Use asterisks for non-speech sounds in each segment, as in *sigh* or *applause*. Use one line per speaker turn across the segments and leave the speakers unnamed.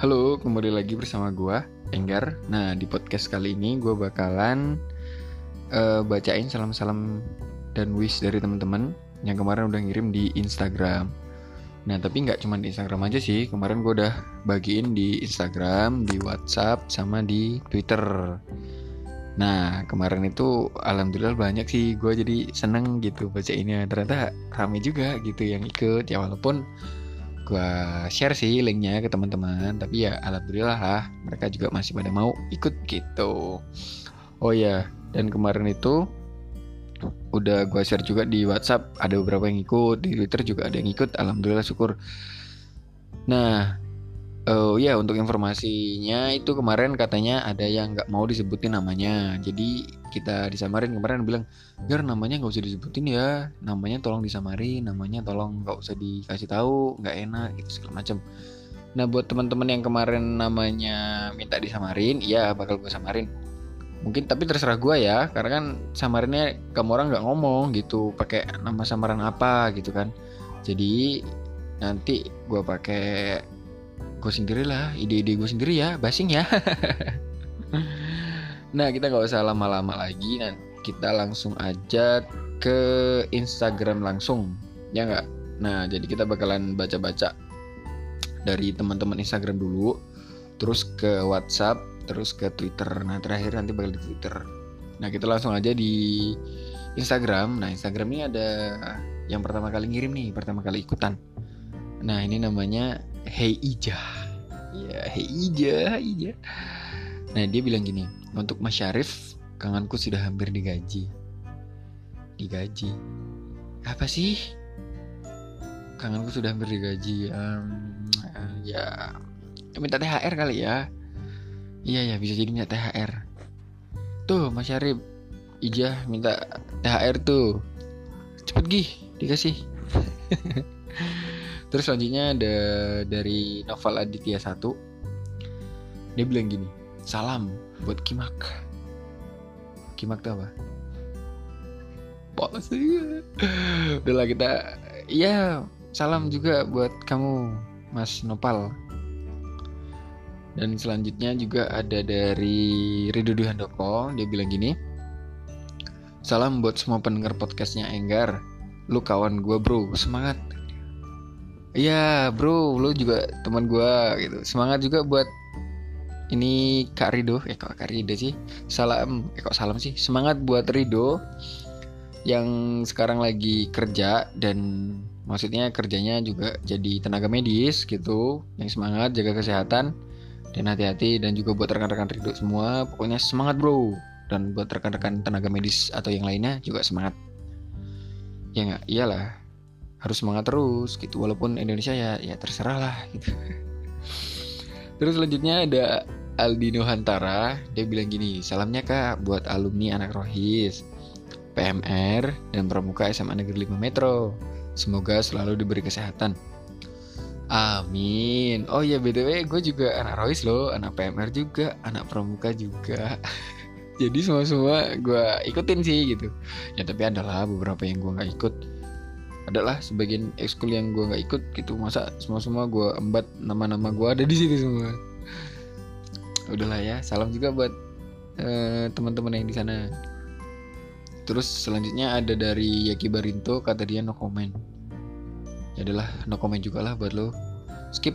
Halo, kembali lagi bersama gue, Enggar. Nah, di podcast kali ini gue bakalan uh, bacain salam-salam dan wish dari teman-teman yang kemarin udah ngirim di Instagram. Nah, tapi nggak cuma di Instagram aja sih. Kemarin gue udah bagiin di Instagram, di WhatsApp, sama di Twitter. Nah, kemarin itu alhamdulillah banyak sih. Gue jadi seneng gitu bacainnya. Ternyata rame juga gitu yang ikut. Ya walaupun gue share sih linknya ke teman-teman. Tapi ya alhamdulillah lah mereka juga masih pada mau ikut gitu. Oh ya dan kemarin itu udah gue share juga di WhatsApp ada beberapa yang ikut di Twitter juga ada yang ikut alhamdulillah syukur. Nah Oh ya untuk informasinya itu kemarin katanya ada yang nggak mau disebutin namanya. Jadi kita disamarin kemarin bilang, biar namanya nggak usah disebutin ya, namanya tolong disamarin, namanya tolong nggak usah dikasih tahu, nggak enak gitu segala macam. Nah buat teman-teman yang kemarin namanya minta disamarin, iya bakal gue samarin. Mungkin tapi terserah gue ya, karena kan samarinnya kamu orang nggak ngomong gitu, pakai nama samaran apa gitu kan. Jadi nanti gue pakai gue sendiri lah ide-ide gue sendiri ya basing ya. *laughs* Nah kita nggak usah lama-lama lagi. Nah kita langsung aja ke Instagram langsung ya nggak? Nah jadi kita bakalan baca-baca dari teman-teman Instagram dulu terus ke WhatsApp terus ke Twitter. Nah terakhir nanti bakal di Twitter. Nah kita langsung aja di Instagram. Nah Instagram ini ada yang pertama kali ngirim nih pertama kali ikutan. Nah ini namanya Hey Ija. Ya Hey Ija Ija. Nah dia bilang gini untuk Mas Syarif kangenku sudah hampir digaji. Digaji? Apa sih? Kangenku sudah hampir digaji um, ya minta THR kali ya. Iya ya bisa jadi minta THR tuh Mas Syarif Ija minta THR tuh. Cepet gih dikasih *laughs* Terus selanjutnya ada dari Novel Aditya 1 Dia bilang gini Salam buat Kimak. Kimak tuh apa? Polos Udah lah kita Ya salam juga buat kamu Mas Nopal. Dan selanjutnya juga ada dari Ridho Handoko Dia bilang gini Salam buat semua pendengar podcastnya Enggar. Lu kawan gue bro. Semangat Iya bro, lu juga teman gue gitu. Semangat juga buat ini Kak Rido, eh kok Kak Rido sih? Salam, eh kok salam sih? Semangat buat Rido yang sekarang lagi kerja dan maksudnya kerjanya juga jadi tenaga medis gitu. Yang semangat jaga kesehatan dan hati-hati dan juga buat rekan-rekan Rido semua, pokoknya semangat bro. Dan buat rekan-rekan tenaga medis atau yang lainnya juga semangat. Ya nggak, iyalah harus semangat terus gitu walaupun Indonesia ya ya terserah lah gitu *laughs* terus selanjutnya ada Aldino Hantara dia bilang gini salamnya kak buat alumni anak rohis PMR dan pramuka SMA Negeri 5 Metro semoga selalu diberi kesehatan Amin. Oh ya btw gue juga anak rohis loh, anak PMR juga, anak pramuka juga. *laughs* Jadi semua semua gue ikutin sih gitu. Ya tapi adalah beberapa yang gue nggak ikut adalah sebagian ekskul yang gue nggak ikut gitu. Masa semua semua gue embat nama-nama gue ada di situ semua. Udahlah ya salam juga buat uh, teman-teman yang di sana. Terus selanjutnya ada dari Yaki Barinto kata dia no comment. Ya adalah no comment juga lah buat lo. Skip.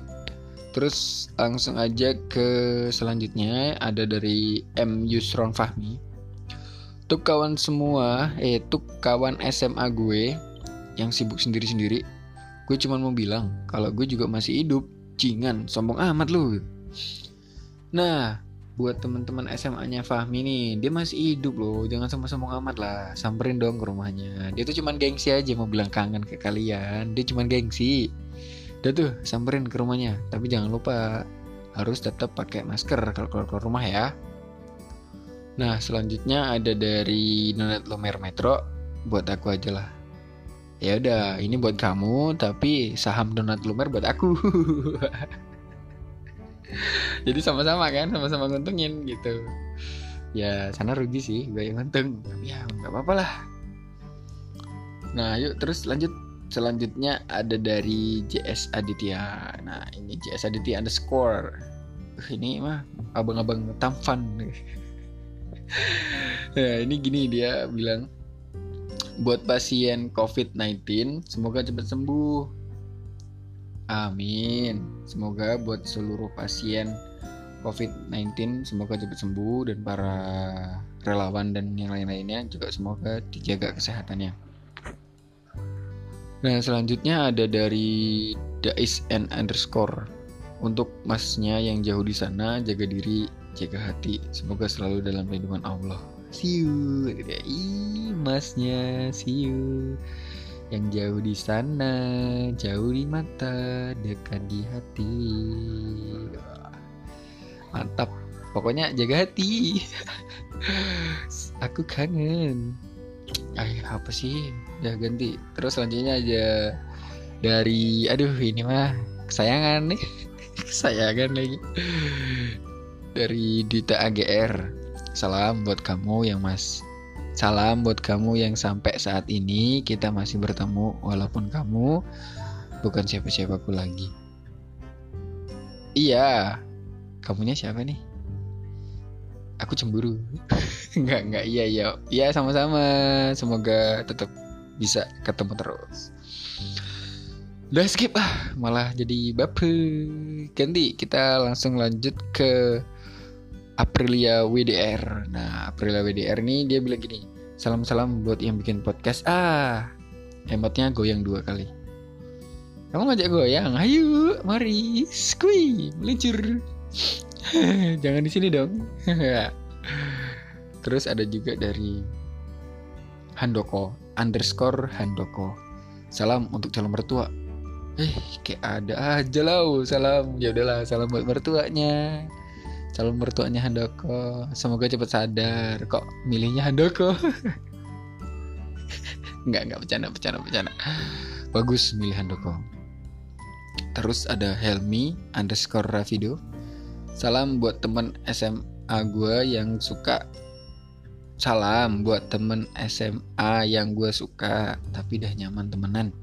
Terus langsung aja ke selanjutnya ada dari M. Yusron Fahmi. Tuk kawan semua, eh tuk kawan SMA gue yang sibuk sendiri-sendiri gue cuma mau bilang kalau gue juga masih hidup. Cingan sombong amat lu. Nah buat teman-teman SMA-nya Fahmi nih dia masih hidup loh. Jangan sombong-sombong amat lah. Samperin dong ke rumahnya. Dia tuh cuma gengsi aja mau bilang kangen ke kalian. Dia cuma gengsi. Udah tuh samperin ke rumahnya. Tapi jangan lupa harus tetap pakai masker kalau keluar, keluar rumah ya. Nah selanjutnya ada dari Nonet Lomer Metro buat aku aja lah ya udah ini buat kamu tapi saham donat lumer buat aku. *laughs* Jadi sama-sama kan sama-sama nguntungin gitu. Ya sana rugi sih gue yang untung. Tapi ya nggak apa-apa lah. Nah yuk terus lanjut. Selanjutnya ada dari JS Aditya. Nah ini JS Aditya underscore. Ini mah abang-abang tampan nah *laughs* ini gini dia bilang buat pasien COVID-19 semoga cepat sembuh. Amin. Semoga buat seluruh pasien COVID-19 semoga cepat sembuh dan para relawan dan yang lain-lainnya juga semoga dijaga kesehatannya. Nah selanjutnya ada dari Dais and underscore. Untuk masnya yang jauh di sana jaga diri, jaga hati. Semoga selalu dalam lindungan Allah See you. Ih, masnya. See you. Yang jauh di sana, jauh di mata, dekat di hati. Mantap. Pokoknya jaga hati. *laughs* Aku kangen. Ay, apa sih? Ya ganti. Terus selanjutnya aja. Dari aduh ini mah kesayangan nih. *laughs* Kesayangan lagi. Dari Dita AGR salam buat kamu yang mas salam buat kamu yang sampai saat ini kita masih bertemu walaupun kamu bukan siapa-siapaku lagi. Iya kamunya siapa nih? Aku cemburu. *laughs* Nggak nggak iya iya iya sama-sama. Semoga tetap bisa ketemu terus. Udah skip ah malah jadi baper. Ganti kita langsung lanjut ke Aprilia WDR nah Aprilia WDR ini dia bilang gini salam-salam buat yang bikin podcast ah emotnya goyang dua kali kamu ngajak goyang ayo mari squee meluncur *laughs* jangan di sini dong *laughs* terus ada juga dari Handoko underscore Handoko. Salam untuk calon mertua. Eh, kayak ada aja lah. Salam. Ya udahlah, salam buat mertuanya. Calon mertuanya Handoko. Semoga cepat sadar. Kok milihnya Handoko? *laughs* Enggak, enggak bercanda, bercanda, bercanda. Bagus milih Handoko. Terus ada Helmi underscore Ravido. Salam buat teman SMA gue yang suka Salam buat temen SMA yang gue suka tapi dah nyaman temenan.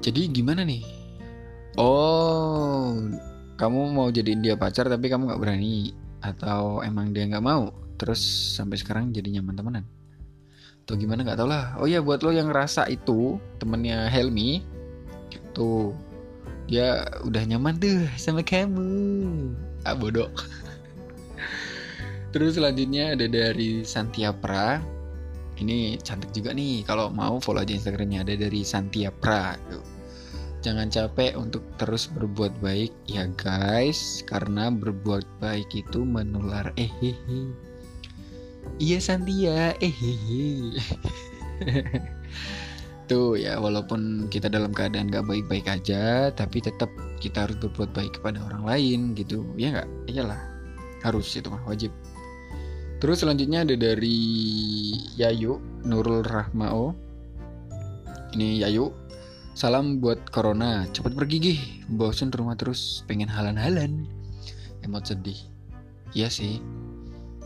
Jadi gimana nih? Oh, kamu mau jadiin dia pacar tapi kamu gak berani atau emang dia gak mau? Terus sampai sekarang jadi nyaman temenan? Atau gimana gak tau lah. Oh ya buat lo yang ngerasa itu temennya Helmi, tuh dia udah nyaman tuh sama kamu. Ah bodoh. *laughs* Terus selanjutnya ada dari Santiapra. Ini cantik juga nih. Kalau mau follow aja Instagramnya ada dari Santiapra. Jangan capek untuk terus berbuat baik ya guys, karena berbuat baik itu menular. Eh hehe. Iya Santia. Eh hehe. *laughs* Tuh ya, walaupun kita dalam keadaan gak baik-baik aja, tapi tetap kita harus berbuat baik kepada orang lain gitu. Ya nggak? Iyalah, harus itu mah wajib. Terus selanjutnya ada dari Yayu Nurul Rahmao. Ini Yayu. Salam buat Corona, cepat pergi gih. Bosan rumah terus, pengen halan-halan. Emot sedih. Iya sih.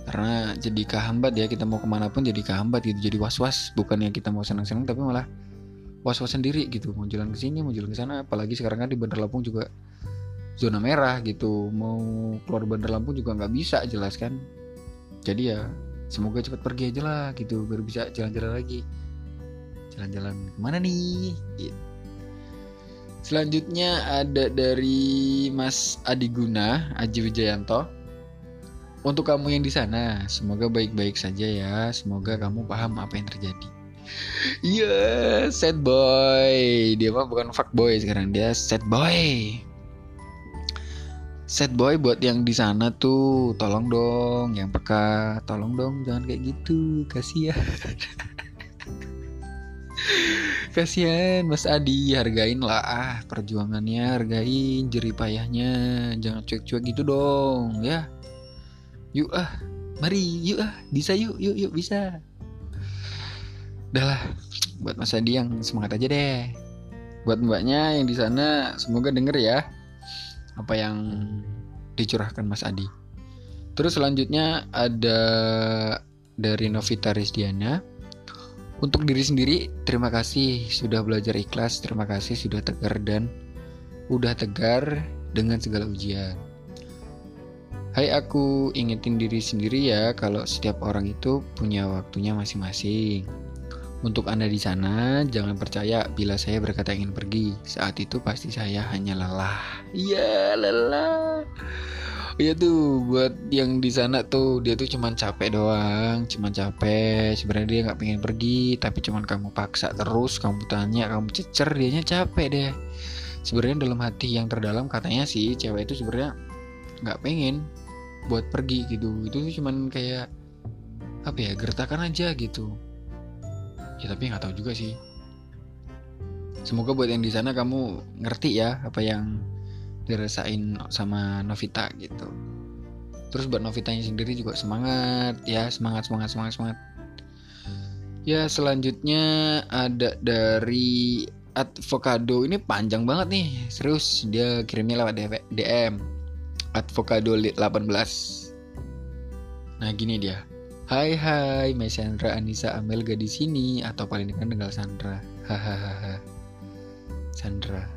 Karena jadi kehambat ya kita mau ke mana pun jadi kehambat gitu jadi was-was bukan yang kita mau senang-senang tapi malah was-was sendiri gitu mau jalan ke sini mau jalan ke sana apalagi sekarang kan di Bandar Lampung juga zona merah gitu mau keluar Bandar Lampung juga nggak bisa jelas kan jadi ya semoga cepat pergi aja lah gitu baru bisa jalan-jalan lagi jalan-jalan ke mana nih gitu. Selanjutnya ada dari Mas Adi Guna Aji Wijayanto. Untuk kamu yang di sana semoga baik-baik saja ya. Semoga kamu paham apa yang terjadi. Iya, yeah, sad boy. Dia mah bukan fuck boy sekarang, dia sad boy. Set boy buat yang di sana tuh tolong dong yang peka. Tolong dong jangan kayak gitu kasihan *laughs* kasihan Mas Adi hargain lah. Ah perjuangannya hargain jerih payahnya. Jangan cuek-cuek gitu dong ya. Yuk ah. Mari yuk ah. Bisa yuk yuk yuk bisa. Udahlah buat Mas Adi yang semangat aja deh. Buat mbaknya yang di sana semoga denger ya apa yang dicurahkan Mas Adi. Terus selanjutnya ada dari Novita Rizdiana. Untuk diri sendiri, terima kasih sudah belajar ikhlas, terima kasih sudah tegar dan udah tegar dengan segala ujian. Hai aku ingetin diri sendiri ya kalau setiap orang itu punya waktunya masing-masing. Untuk Anda di sana, jangan percaya bila saya berkata ingin pergi. Saat itu pasti saya hanya lelah. Iya, lelah. Iya tuh buat yang di sana tuh dia tuh cuman capek doang, cuman capek. Sebenarnya dia nggak pengen pergi, tapi cuman kamu paksa terus, kamu tanya, kamu cecer, dianya capek deh. Sebenarnya dalam hati yang terdalam katanya sih cewek itu sebenarnya nggak pengen buat pergi gitu. Itu cuman kayak apa ya gertakan aja gitu. Ya tapi nggak tahu juga sih. Semoga buat yang di sana kamu ngerti ya apa yang dirasain sama Novita gitu. Terus buat Novitanya sendiri juga semangat ya semangat semangat semangat semangat. Ya selanjutnya ada dari Advocado. Ini panjang banget nih serius. Dia kirimnya lewat DM Advocado 18 nah gini dia. Hai hai, Mai Sandra Anissa Amel di sini. Atau paling dekat dengan Sandra. Hahaha. Sandra.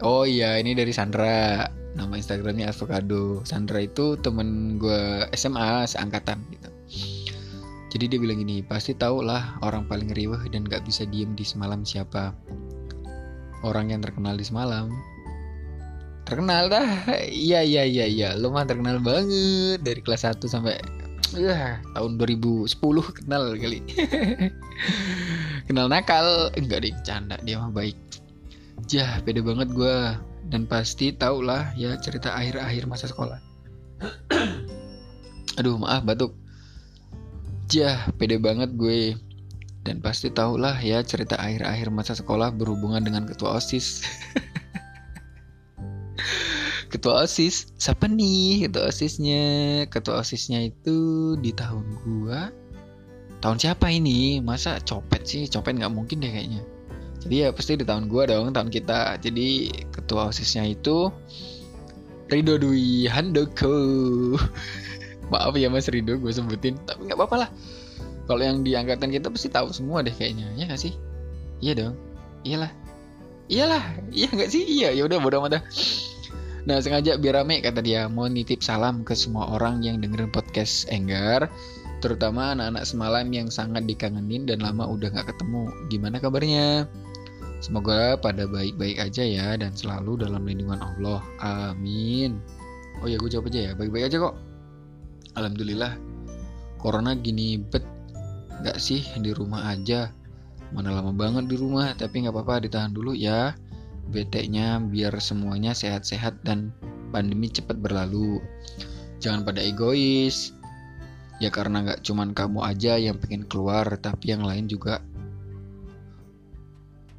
Oh iya, ini dari Sandra. Nama Instagramnya Avocado. Sandra itu temen gue SMA seangkatan gitu. Jadi dia bilang gini, pasti tau lah orang paling riweh dan gak bisa diem di semalam siapa. Orang yang terkenal di semalam. Terkenal dah. Iya iya iya iya. Lo mah terkenal banget dari kelas 1 sampai uh, tahun 2010 kenal kali. *laughs* kenal nakal. Enggak deh, canda dia mah baik. Jah, pede banget gue dan pasti tau lah ya cerita akhir-akhir masa sekolah. *clears throat* Aduh, maaf batuk. Jah, pede banget gue dan pasti tau lah ya cerita akhir-akhir masa sekolah berhubungan dengan ketua OSIS. *laughs* ketua OSIS, siapa nih ketua OSISnya? Ketua OSISnya itu di tahun gua. Tahun siapa ini? Masa copet sih? Copet nggak mungkin deh kayaknya jadi ya pasti di tahun gue dong tahun kita. Jadi ketua osisnya itu Rido Dwi Handoko. *laughs* Maaf ya Mas Rido gue sebutin. Tapi nggak apa-apa lah. Kalau yang di angkatan kita pasti tahu semua deh kayaknya. Ya nggak sih? Iya dong. Iyalah. Iyalah. Iya nggak sih? Iya. Ya udah bodo amat Nah sengaja biar rame kata dia mau nitip salam ke semua orang yang dengerin podcast Enggar Terutama anak-anak semalam yang sangat dikangenin dan lama udah gak ketemu. Gimana kabarnya? Semoga pada baik-baik aja ya dan selalu dalam lindungan Allah. Amin. Oh ya gue jawab aja ya, baik-baik aja kok. Alhamdulillah. Corona gini bet Gak sih di rumah aja. Mana lama banget di rumah, tapi nggak apa-apa ditahan dulu ya. Beteknya biar semuanya sehat-sehat dan pandemi cepat berlalu. Jangan pada egois. Ya karena nggak cuman kamu aja yang pengen keluar, tapi yang lain juga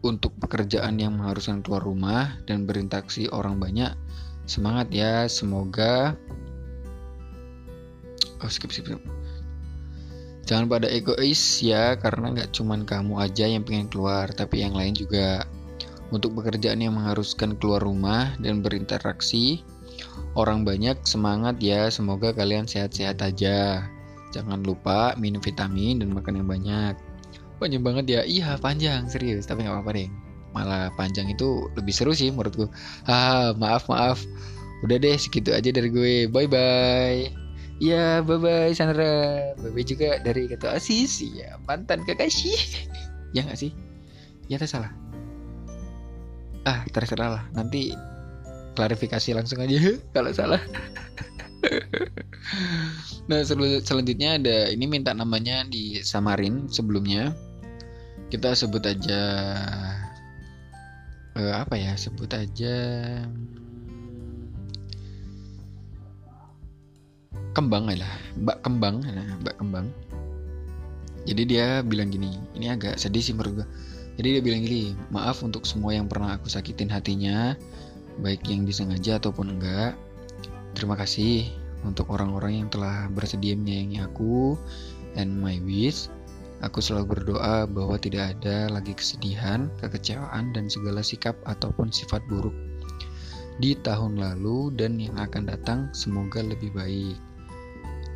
untuk pekerjaan yang mengharuskan keluar rumah dan berinteraksi orang banyak semangat ya semoga. Oh skip skip, skip. jangan pada egois ya karena nggak cuman kamu aja yang pengen keluar tapi yang lain juga. Untuk pekerjaan yang mengharuskan keluar rumah dan berinteraksi orang banyak semangat ya semoga kalian sehat-sehat aja. Jangan lupa minum vitamin dan makan yang banyak panjang banget ya. Iya panjang. Serius tapi nggak apa-apa deh. Malah panjang itu lebih seru sih menurutku ah maaf maaf. Udah deh segitu aja dari gue. Bye bye ya bye bye Sandra. Bye bye juga dari ketua asis ya mantan kekasih *laughs* ya nggak sih? Ya tersalah ah terserah lah. Nanti klarifikasi langsung aja *laughs* kalau salah. *laughs* Nah sel selanjutnya ada ini minta namanya di samarin sebelumnya kita sebut aja uh, apa ya? Sebut aja kembang lah. Mbak kembang nah, mbak kembang. Jadi dia bilang gini ini agak sedih sih menurut gue jadi dia bilang gini maaf untuk semua yang pernah aku sakitin hatinya baik yang disengaja ataupun enggak. Terima kasih untuk orang-orang yang telah bersedia menyayangi aku dan my wish Aku selalu berdoa bahwa tidak ada lagi kesedihan, kekecewaan, dan segala sikap ataupun sifat buruk di tahun lalu dan yang akan datang semoga lebih baik.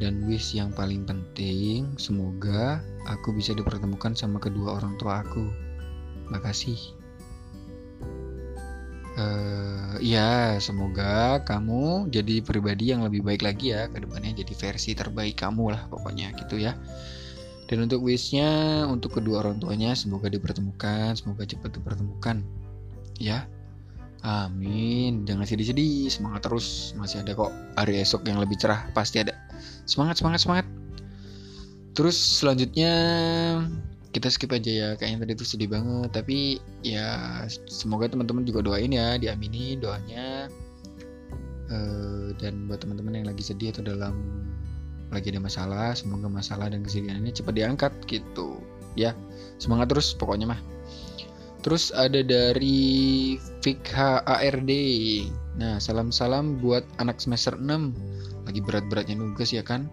Dan wish yang paling penting, semoga aku bisa dipertemukan sama kedua orang tua aku. Makasih. uh, ya semoga kamu jadi pribadi yang lebih baik lagi ya ke depannya jadi versi terbaik kamu lah pokoknya gitu ya dan untuk wishnya untuk kedua orang tuanya semoga dipertemukan semoga cepat dipertemukan. Ya. Amin. Jangan sedih-sedih semangat terus. Masih ada kok hari esok yang lebih cerah. Pasti ada. Semangat semangat semangat. Terus selanjutnya kita skip aja ya. Kayaknya tadi itu sedih banget. Tapi ya semoga teman-teman juga doain ya. Diamini doanya. Uh, dan buat teman-teman yang lagi sedih atau dalam lagi ada masalah semoga masalah dan kesedihannya cepat diangkat gitu. Ya semangat terus pokoknya mah. Terus ada dari Fikha ARD nah salam-salam buat anak semester 6 lagi berat-beratnya nugas ya kan?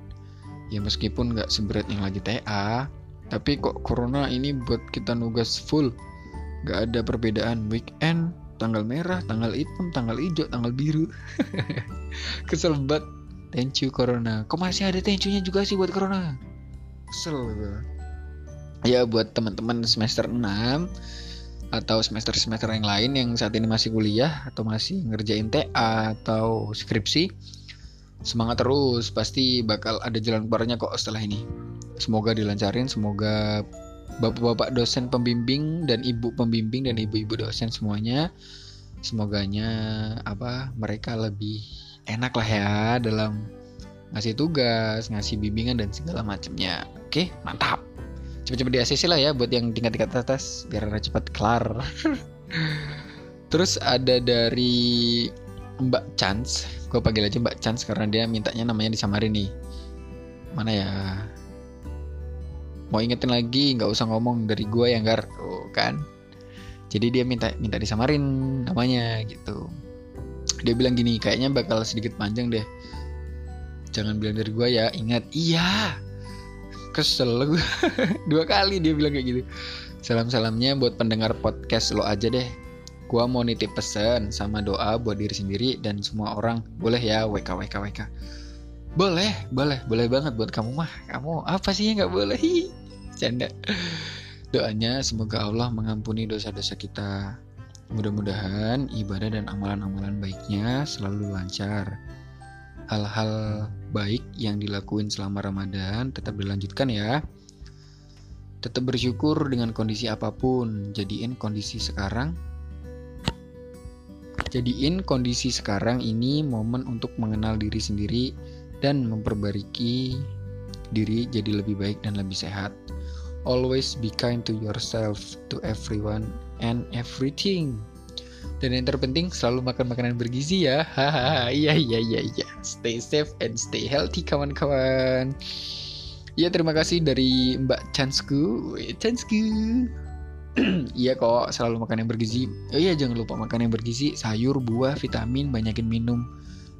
Ya meskipun nggak seberat yang lagi TA tapi kok corona ini buat kita nugas full? Gak ada perbedaan. Weekend Tanggal merah, tanggal hitam, tanggal hijau, tanggal biru. *laughs* Kesel banget Thank you corona. Kok masih ada thank you-nya juga sih buat corona? Kesel gue Ya buat teman-teman semester 6 atau semester-semester yang lain yang saat ini masih kuliah atau masih ngerjain TA atau skripsi semangat terus. Pasti bakal ada jalan keluarnya kok setelah ini. Semoga dilancarin, semoga bapak-bapak dosen pembimbing dan ibu pembimbing dan ibu-ibu dosen semuanya semoganya apa mereka lebih enak lah ya dalam ngasih tugas, ngasih bimbingan dan segala macamnya. Oke, mantap. Cepet-cepet di ACC lah ya buat yang tingkat-tingkat atas biar cepat kelar. *laughs* Terus ada dari Mbak Chance, gue panggil aja Mbak Chance karena dia mintanya namanya disamarin nih. Mana ya? mau ingetin lagi nggak usah ngomong dari gue yang gar tuh kan jadi dia minta minta disamarin namanya gitu dia bilang gini kayaknya bakal sedikit panjang deh. Jangan bilang dari gue ya ingat. Iya. Kesel gue *laughs* dua kali dia bilang kayak gitu. Salam salamnya buat pendengar podcast lo aja deh. Gue mau nitip pesan sama doa buat diri sendiri dan semua orang. Boleh ya wk wk wk boleh boleh boleh banget buat kamu mah. Kamu apa sih nggak boleh? Canda. Doanya semoga Allah mengampuni dosa-dosa kita mudah-mudahan ibadah dan amalan-amalan baiknya selalu lancar. Hal-hal baik yang dilakuin selama Ramadan tetap dilanjutkan ya. Tetap bersyukur dengan kondisi apa pun. Jadiin kondisi sekarang. Jadiin kondisi sekarang ini momen untuk mengenal diri sendiri dan memperbaiki diri jadi lebih baik dan lebih sehat. Always be kind to yourself, to everyone, and everything. Dan yang terpenting selalu makan makanan bergizi ya. Iya iya iya iya. Stay safe and stay healthy kawan-kawan. Ya terima kasih dari Mbak Chansku. Chansku. *clears throat* iya kok selalu makan yang bergizi. Oh iya jangan lupa makan yang bergizi, sayur, buah, vitamin, banyakin minum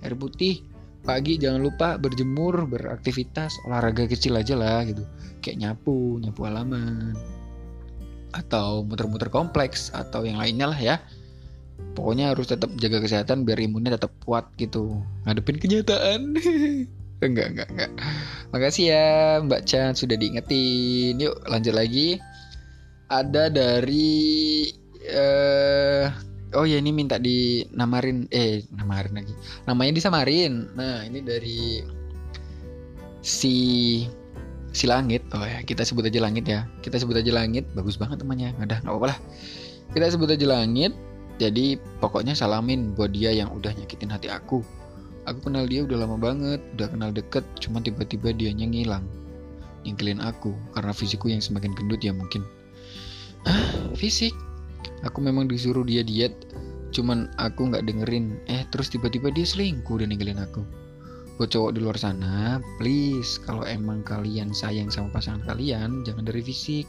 air putih pagi jangan lupa berjemur beraktivitas olahraga kecil aja lah gitu kayak nyapu nyapu halaman atau muter-muter kompleks atau yang lainnya lah ya. Pokoknya harus tetap jaga kesehatan biar imunnya tetap kuat gitu. Ngadepin kenyataan. *laughs* Enggak enggak enggak. Makasih ya Mbak Chan sudah diingetin. Yuk lanjut lagi. Ada dari uh, oh ya ini minta di namarin eh namarin lagi. Namanya disamarin. Nah ini dari si si langit. Oh ya kita sebut aja langit ya. Kita sebut aja langit bagus banget temannya. Ada nggak apa-apa lah. Kita sebut aja langit jadi pokoknya salamin buat dia yang udah nyakitin hati aku. Aku kenal dia udah lama banget udah kenal deket cuma tiba-tiba dia ngilang. Nyingkilin aku karena fisikku yang semakin gendut ya mungkin. Ah fisik? Aku memang disuruh dia diet cuman aku nggak dengerin. Eh terus tiba-tiba dia selingkuh dan ninggalin aku buat cowok di luar sana please kalau emang kalian sayang sama pasangan kalian jangan dari fisik.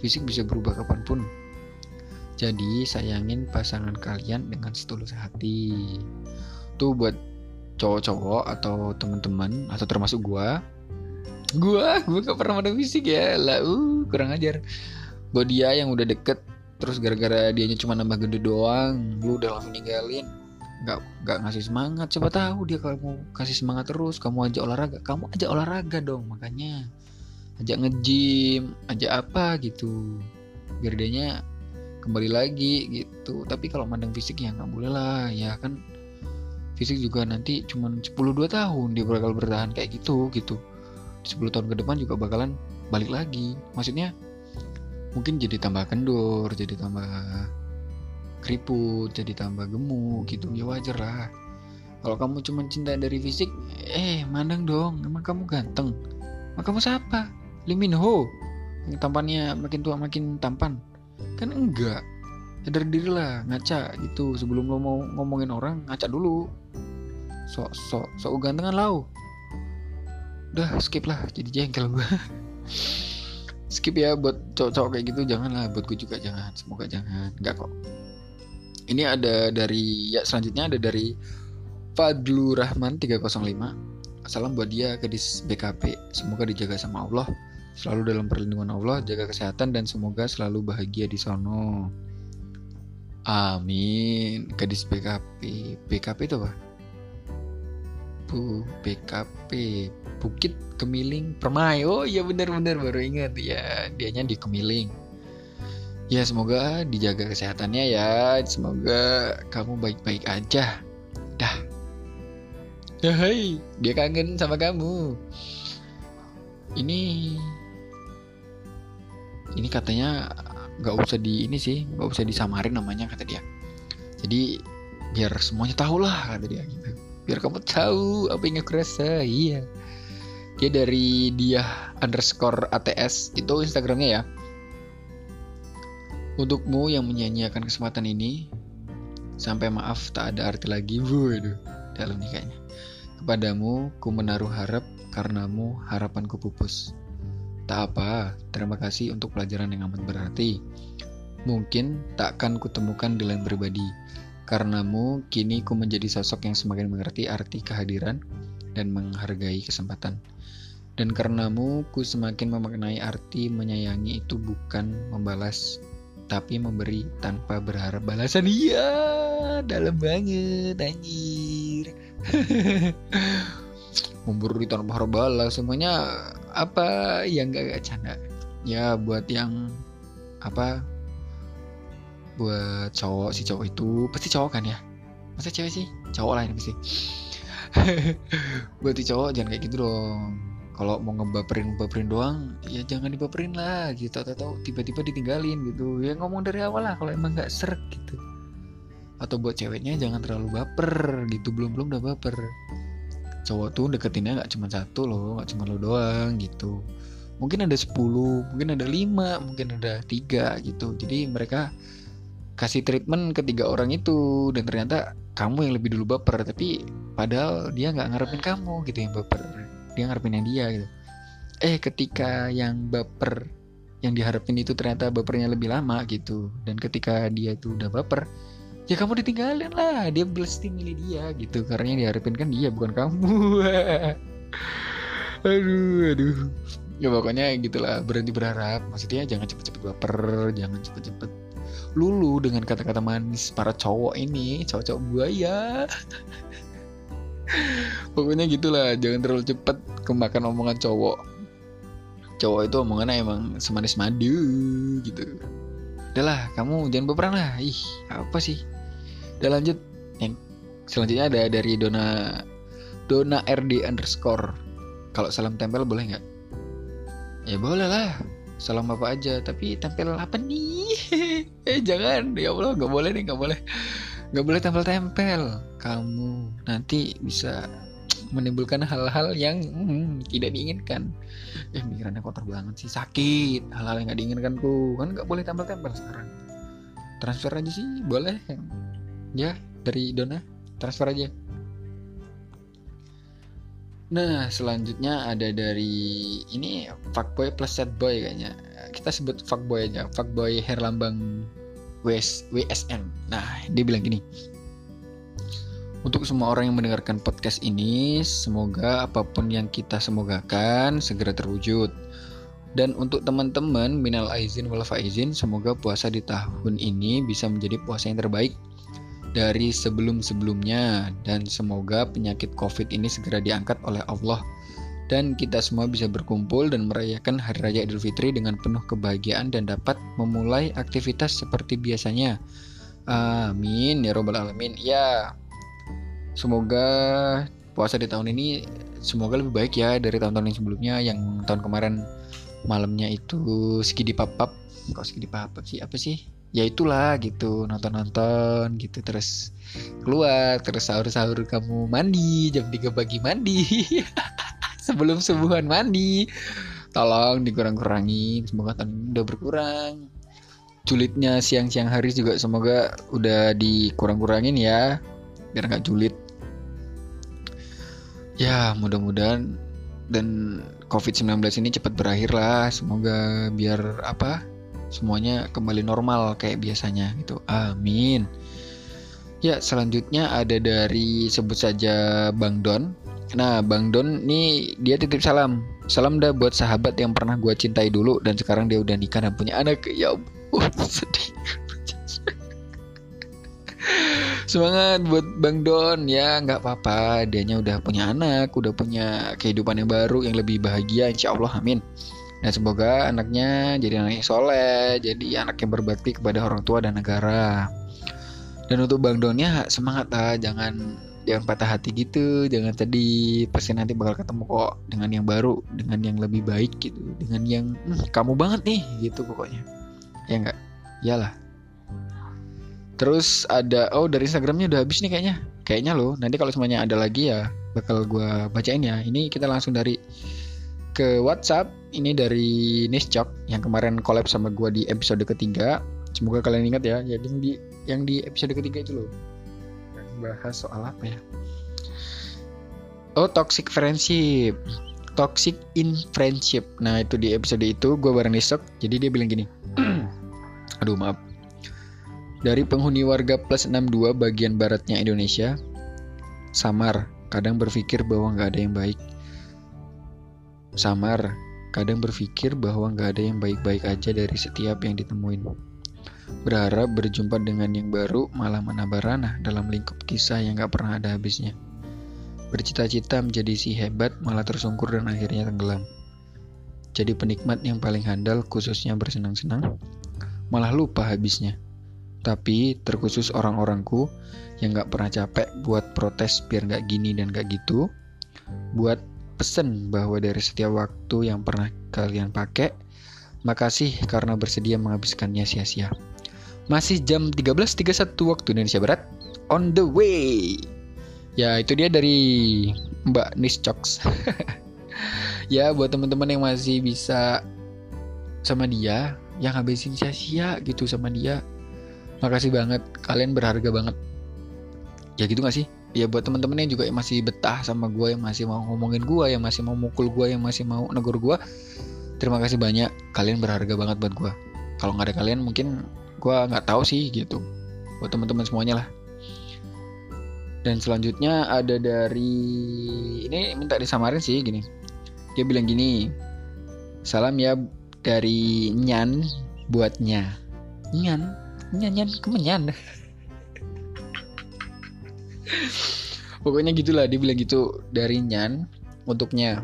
Fisik bisa berubah kapan pun. Jadi sayangin pasangan kalian dengan setulus hati. Tuh buat cowok-cowok atau teman-teman atau termasuk gua gua gua gak pernah ada fisik ya. Lah uh kurang ajar. Buat dia yang udah deket terus gara-gara dianya cuma nambah gede doang lu udah langsung ninggalin nggak nggak ngasih semangat. Coba tahu dia kalau mau kasih semangat terus kamu aja olahraga. Kamu aja olahraga dong makanya. Ajak ngejim ajak apa gitu. Biar dianya kembali lagi gitu. Tapi kalau mandang fisik ya nggak boleh lah. Ya kan fisik juga nanti cuma 10-2 tahun dia bakal bertahan kayak gitu gitu. 10 tahun ke depan juga bakalan balik lagi. Maksudnya mungkin jadi tambah kendor jadi tambah keriput jadi tambah gemuk gitu. Ya wajar lah. Kalau kamu cuma cinta dari fisik eh mandang dong. Emang kamu ganteng? Maka kamu siapa Lee Min Ho? Yang tampannya makin tua makin tampan? Kan enggak. Sadar diri lah ngaca gitu. Sebelum lo mau ngomongin orang ngaca dulu. Sok sok sok gantengan lau. Udah skip lah. Jadi jengkel gue *laughs* skip ya buat cowok-cowok kayak gitu. Jangan lah buat gue juga jangan. Semoga jangan. Enggak kok ini ada dari ya selanjutnya ada dari Fadlu Rahman 305 salam buat dia gadis BKP semoga dijaga sama Allah selalu dalam perlindungan Allah, jaga kesehatan dan semoga selalu bahagia di sono. Amin. Gadis BKP. BKP itu apa? Bu, BKP. Bukit Kemiling Permai. Oh iya benar-benar baru ingat ya. Dianya di Kemiling. Ya semoga dijaga kesehatannya ya. Semoga kamu baik-baik aja. Dah. Hai, dia kangen sama kamu. Ini ini katanya nggak usah di ini sih nggak usah disamarin namanya kata dia jadi biar semuanya tahu lah kata dia gitu biar kamu tahu apa yang aku rasa iya dia dari dia underscore ATS itu instagramnya ya untukmu yang menyanyiakan kesempatan ini sampai maaf tak ada arti lagi waduh dalam nih kayaknya kepadamu ku menaruh harap karenamu harapanku pupus Tak apa, terima kasih untuk pelajaran yang amat berarti. Mungkin takkan kutemukan di lain pribadi. Karenamu, kini ku menjadi sosok yang semakin mengerti arti kehadiran dan menghargai kesempatan. Dan karenamu, ku semakin memaknai arti menyayangi itu bukan membalas, tapi memberi tanpa berharap balasan. Iya, dalam banget, anjir. *laughs* memberi tanpa harap balas, semuanya apa? Yang gak, gak canda. Ya buat yang apa? Buat cowok si cowok itu pasti cowok kan ya? Masa cewek sih? Cowok lah ini pasti. *laughs* Buat si cowok jangan kayak gitu dong kalau mau ngebaperin ngebaperin doang ya jangan dibaperin lah gitu. Atau tahu tiba-tiba ditinggalin gitu. Ya ngomong dari awal lah kalau emang nggak serak gitu. Atau buat ceweknya jangan terlalu baper gitu. Belum belum udah baper. Cowok tuh deketinnya nggak cuma satu loh nggak cuma lo doang gitu. Mungkin ada 10 mungkin ada lima mungkin ada tiga gitu. Jadi mereka kasih treatment ke tiga orang itu dan ternyata kamu yang lebih dulu baper. Tapi padahal dia nggak ngarepin kamu gitu yang baper dia ngarepin yang dia gitu. Eh ketika yang baper yang diharapin itu ternyata bapernya lebih lama gitu. Dan ketika dia itu udah baper ya kamu ditinggalin lah. Dia pasti milih dia gitu. Karena yang diharapin kan dia bukan kamu. *laughs* Aduh aduh. Ya pokoknya gitulah. Berhenti berharap. Maksudnya jangan cepet-cepet baper jangan cepet-cepet lulu dengan kata-kata manis. Para cowok ini cowok-cowok buaya *laughs* pokoknya gitulah jangan terlalu cepet kemakan omongan cowok. Cowok itu omongannya emang semanis madu gitu. Udahlah kamu jangan berperang lah. Ih apa sih? Udah lanjut. Yang selanjutnya ada dari Dona Dona RD underscore. Kalau salam tempel boleh nggak? Ya boleh lah. Salam apa aja. Tapi tempel apa nih? *laughs* Eh jangan. Ya Allah nggak boleh nih nggak boleh nggak boleh tempel-tempel. Kamu nanti bisa menimbulkan hal-hal yang hmm, tidak diinginkan. Eh pikirannya kotor banget sih. Sakit. Hal-hal yang nggak diinginkan ku kan nggak boleh tempel-tempel sekarang. Transfer aja sih. Boleh. Ya dari Dona. Transfer aja. Nah, selanjutnya ada dari ini fuckboy plus sad boy kayaknya. Kita sebut fuckboy aja, fuckboy Herlambang WS, WSN. Nah, dia bilang gini. Untuk semua orang yang mendengarkan podcast ini, semoga apa pun yang kita semogakan segera terwujud. Dan untuk teman-teman minal aizin wal faizin, semoga puasa di tahun ini bisa menjadi puasa yang terbaik dari sebelum-sebelumnya dan semoga penyakit COVID ini segera diangkat oleh Allah dan kita semua bisa berkumpul dan merayakan Hari Raya Idul Fitri dengan penuh kebahagiaan dan dapat memulai aktivitas seperti biasanya. Amin ya robbal alamin. Ya, semoga puasa di tahun ini semoga lebih baik ya dari tahun-tahun yang sebelumnya. Yang tahun kemarin malamnya itu skidi papap. Kok skidi papap sih? Apa sih? Ya itulah gitu nonton-nonton gitu terus keluar terus sahur-sahur kamu mandi jam 3 pagi mandi *laughs* sebelum subuhan mandi. Tolong dikurang-kurangin semoga udah berkurang. Julidnya siang-siang hari juga semoga udah dikurang-kurangin ya biar nggak julid. Ya mudah-mudahan dan COVID-19 ini cepat berakhir lah. Semoga biar apa semuanya kembali normal kayak biasanya gitu. Amin. Ya selanjutnya ada dari sebut saja Bang Don Nah, Bang Don nih dia titip salam. Salam dah buat sahabat yang pernah gue cintai dulu dan sekarang dia udah nikah dan punya anak. Ya ampun, *laughs* sedih. Semangat buat Bang Don ya nggak apa-apa dianya udah punya anak udah punya kehidupan yang baru yang lebih bahagia insya Allah amin dan semoga anaknya jadi anak yang soleh jadi anak yang berbakti kepada orang tua dan negara dan untuk Bang Donnya semangat lah jangan jangan patah hati gitu jangan tadi pasti nanti bakal ketemu kok dengan yang baru dengan yang lebih baik gitu dengan yang hm, kamu banget nih gitu pokoknya. Ya enggak iyalah. Terus ada oh dari instagramnya udah habis nih kayaknya. Kayaknya loh nanti kalau semuanya ada lagi ya bakal gue bacain ya. Ini kita langsung dari ke WhatsApp. Ini dari Nischok yang kemarin collab sama gue di episode ketiga. Semoga kalian ingat ya jadi di yang di episode ketiga itu loh bahas soal apa ya? Oh toxic friendship. Toxic in friendship. Nah itu di episode itu gue bareng Nisok jadi dia bilang gini. *clears throat* Aduh maaf. Dari penghuni warga plus 62 bagian baratnya Indonesia samar kadang berpikir bahwa nggak ada yang baik. Samar kadang berpikir bahwa nggak ada yang baik-baik aja dari setiap yang ditemuin Berharap berjumpa dengan yang baru malah menambah ranah dalam lingkup kisah yang gak pernah ada habisnya. Bercita-cita menjadi si hebat malah tersungkur dan akhirnya tenggelam. Jadi penikmat yang paling handal khususnya bersenang-senang, malah lupa habisnya. Tapi terkhusus orang-orangku yang gak pernah capek buat protes biar gak gini dan gak gitu, buat pesen bahwa dari setiap waktu yang pernah kalian pakai, makasih karena bersedia menghabiskannya sia-sia. Masih jam 13.31 waktu Indonesia Barat. On the way. Ya, itu dia dari Mbak Niscox. *laughs* ya, buat teman-teman yang masih bisa sama dia, yang habisin sia-sia gitu sama dia. Makasih banget, kalian berharga banget. Ya gitu gak sih? Ya buat teman-teman yang juga yang masih betah sama gue, yang masih mau ngomongin gue, yang masih mau mukul gue, yang masih mau negur gue, terima kasih banyak. Kalian berharga banget buat gue. Kalau nggak ada kalian mungkin gue nggak tahu sih gitu. Buat teman-teman semuanya lah. Dan selanjutnya ada dari ini minta disamarin sih gini. Dia bilang gini salam ya dari Nyan buatnya. Nyan? Nyan Nyan kemenyan *laughs* pokoknya gitulah dia bilang gitu dari Nyan untuknya.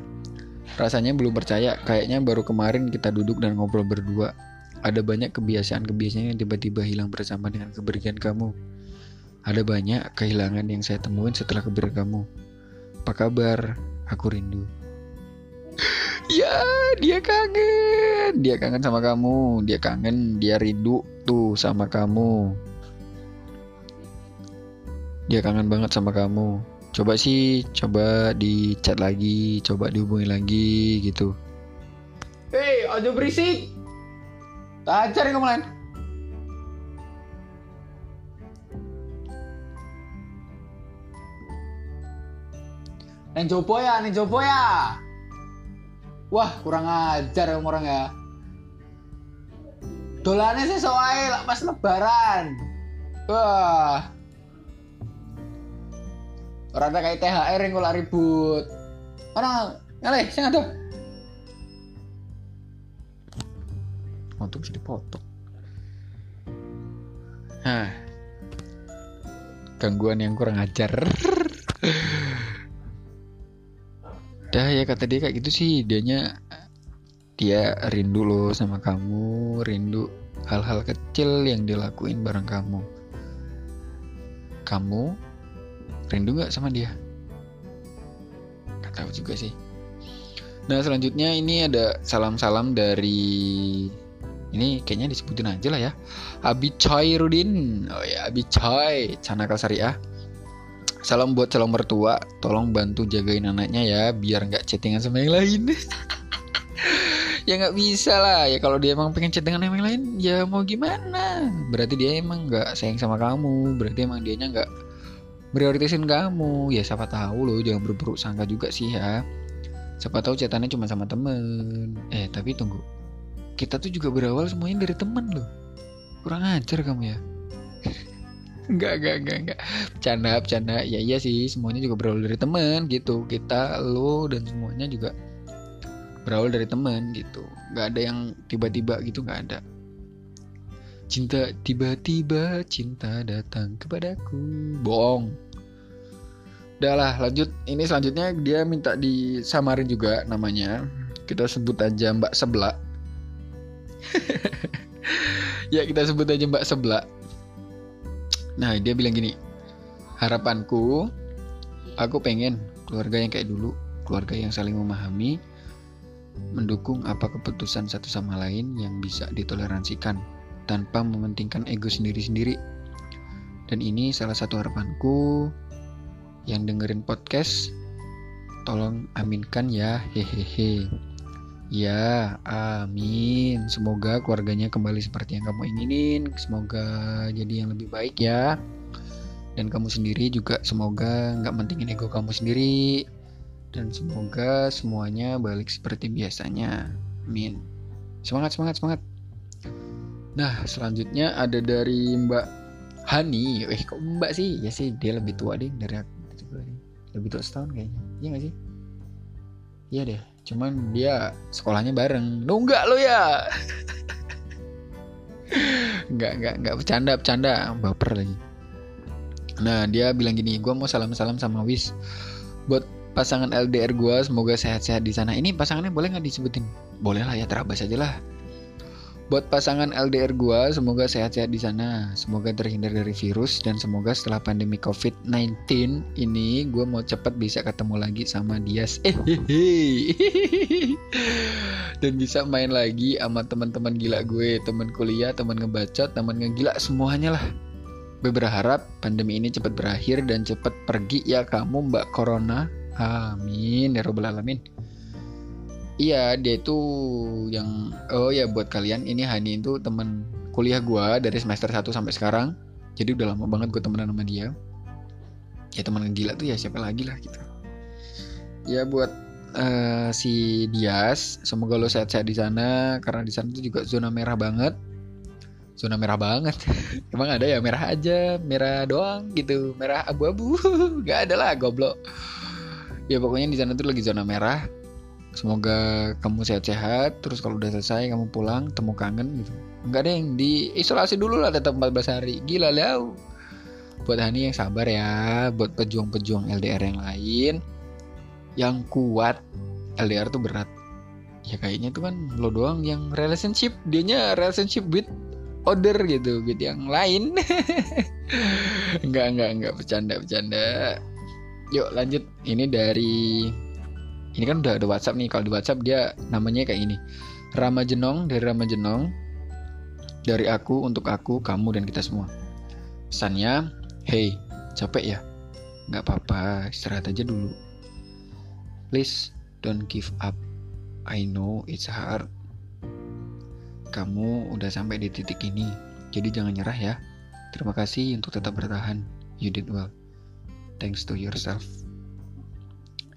Rasanya belum percaya kayaknya baru kemarin kita duduk dan ngobrol berdua ada banyak kebiasaan-kebiasaan yang tiba-tiba hilang bersama dengan kepergian kamu. Ada banyak kehilangan yang saya temuin setelah kepergian kamu. Apa kabar? Aku rindu. ya, dia kangen. Dia kangen sama kamu. Dia kangen, dia rindu tuh sama kamu. Dia kangen banget sama kamu. Coba sih, coba di chat lagi, coba dihubungi lagi gitu.
Hei, aja berisik. Tak cari kamu lain. Neng coba ya, neng coba ya. Wah, kurang ajar ya orang ya. Dolannya sih soal pas lebaran. Wah. Orang kayak THR yang ribut. Orang ngalih, sih ada.
Untung bisa dipotong. Hah. gangguan yang kurang ajar. Dah ya kata dia kayak gitu sih. Dianya dia rindu loh sama kamu. Rindu hal-hal kecil yang dilakuin bareng kamu. Kamu rindu gak sama dia? Gak tahu juga sih. Nah selanjutnya ini ada salam-salam dari ini kayaknya disebutin aja lah ya Abi Choi Rudin oh ya Abi Choi Canakal Syariah Salam buat calon mertua, tolong bantu jagain anaknya ya, biar nggak chattingan sama yang lain. *laughs* ya nggak bisa lah, ya kalau dia emang pengen chattingan sama yang lain, ya mau gimana? Berarti dia emang nggak sayang sama kamu, berarti emang dianya nggak prioritasin kamu. Ya siapa tahu loh, jangan berburuk sangka juga sih ya. Siapa tahu chatannya cuma sama temen. Eh tapi tunggu, kita tuh juga berawal semuanya dari temen loh. Kurang ajar kamu ya. *laughs* Enggak, enggak, enggak, enggak. Bercanda, bercanda. Ya iya sih, semuanya juga berawal dari teman gitu. Kita, lo dan semuanya juga berawal dari teman gitu. Enggak ada yang tiba-tiba gitu, enggak ada. Cinta tiba-tiba cinta datang kepadaku. Bohong. Udah lah, lanjut. Ini selanjutnya dia minta disamarin juga namanya. Kita sebut aja Mbak Seblak. *laughs* ya kita sebut aja Mbak Seblak Nah, dia bilang gini, harapanku, aku pengen keluarga yang kayak dulu, keluarga yang saling memahami, mendukung apa keputusan satu sama lain yang bisa ditoleransikan tanpa mementingkan ego sendiri-sendiri. Dan ini salah satu harapanku yang dengerin podcast, tolong aminkan ya, hehehe. Ya, amin. Semoga keluarganya kembali seperti yang kamu inginin. Semoga jadi yang lebih baik ya. Dan kamu sendiri juga semoga nggak mentingin ego kamu sendiri. Dan semoga semuanya balik seperti biasanya. Amin. Semangat, semangat, semangat. Nah, selanjutnya ada dari Mbak Hani. Eh, kok Mbak sih? Ya sih, dia lebih tua deh dari aku. Lebih tua setahun kayaknya. Iya gak sih? Iya deh cuman dia sekolahnya bareng. Lu enggak lo ya? Enggak enggak enggak bercanda bercanda. Baper lagi. Nah dia bilang gini gue mau salam salam sama Wis buat pasangan LDR gue semoga sehat-sehat di sana. Ini pasangannya boleh nggak disebutin? Boleh lah ya terabas aja lah Buat pasangan LDR gua, semoga sehat-sehat di sana. Semoga terhindar dari virus dan semoga setelah pandemi COVID-19 ini gua mau cepet bisa ketemu lagi sama dia. Eh, dan bisa main lagi sama teman-teman gila gue, teman kuliah, teman ngebacot, teman ngegila semuanya lah. Gue berharap pandemi ini cepat berakhir dan cepat pergi ya kamu Mbak Corona. Amin ya robbal alamin. Iya, dia itu yang oh ya buat kalian ini Hani itu temen kuliah gue dari semester 1 sampai sekarang. Jadi udah lama banget gue temenan sama dia. Ya teman gila tuh ya siapa lagi lah gitu. Ya buat uh, si Dias, semoga lo sehat-sehat di sana karena di sana tuh juga zona merah banget. Zona merah banget. *laughs* Emang ada ya merah aja, merah doang gitu, merah abu-abu. *laughs* Gak ada lah goblok. Ya pokoknya di sana tuh lagi zona merah Semoga kamu sehat-sehat. Terus kalau udah selesai kamu pulang, temu kangen gitu. Enggak deh, di isolasi dulu lah tetap 14 hari. Gila lah. Buat Hani yang sabar ya, buat pejuang-pejuang LDR yang lain yang kuat. LDR tuh berat. Ya kayaknya tuh kan lo doang yang relationship, dianya relationship with order gitu, with yang lain. *laughs* enggak, enggak, enggak bercanda, bercanda. Yuk lanjut. Ini dari ini kan udah ada WhatsApp nih. Kalau di WhatsApp dia namanya kayak gini. Rama Jenong dari Rama Jenong. Dari aku untuk aku kamu dan kita semua. Pesannya hey capek ya? Nggak apa-apa istirahat aja dulu. Please don't give up. I know it's hard. Kamu udah sampai di titik ini jadi jangan nyerah ya. Terima kasih untuk tetap bertahan. You did well. Thanks to yourself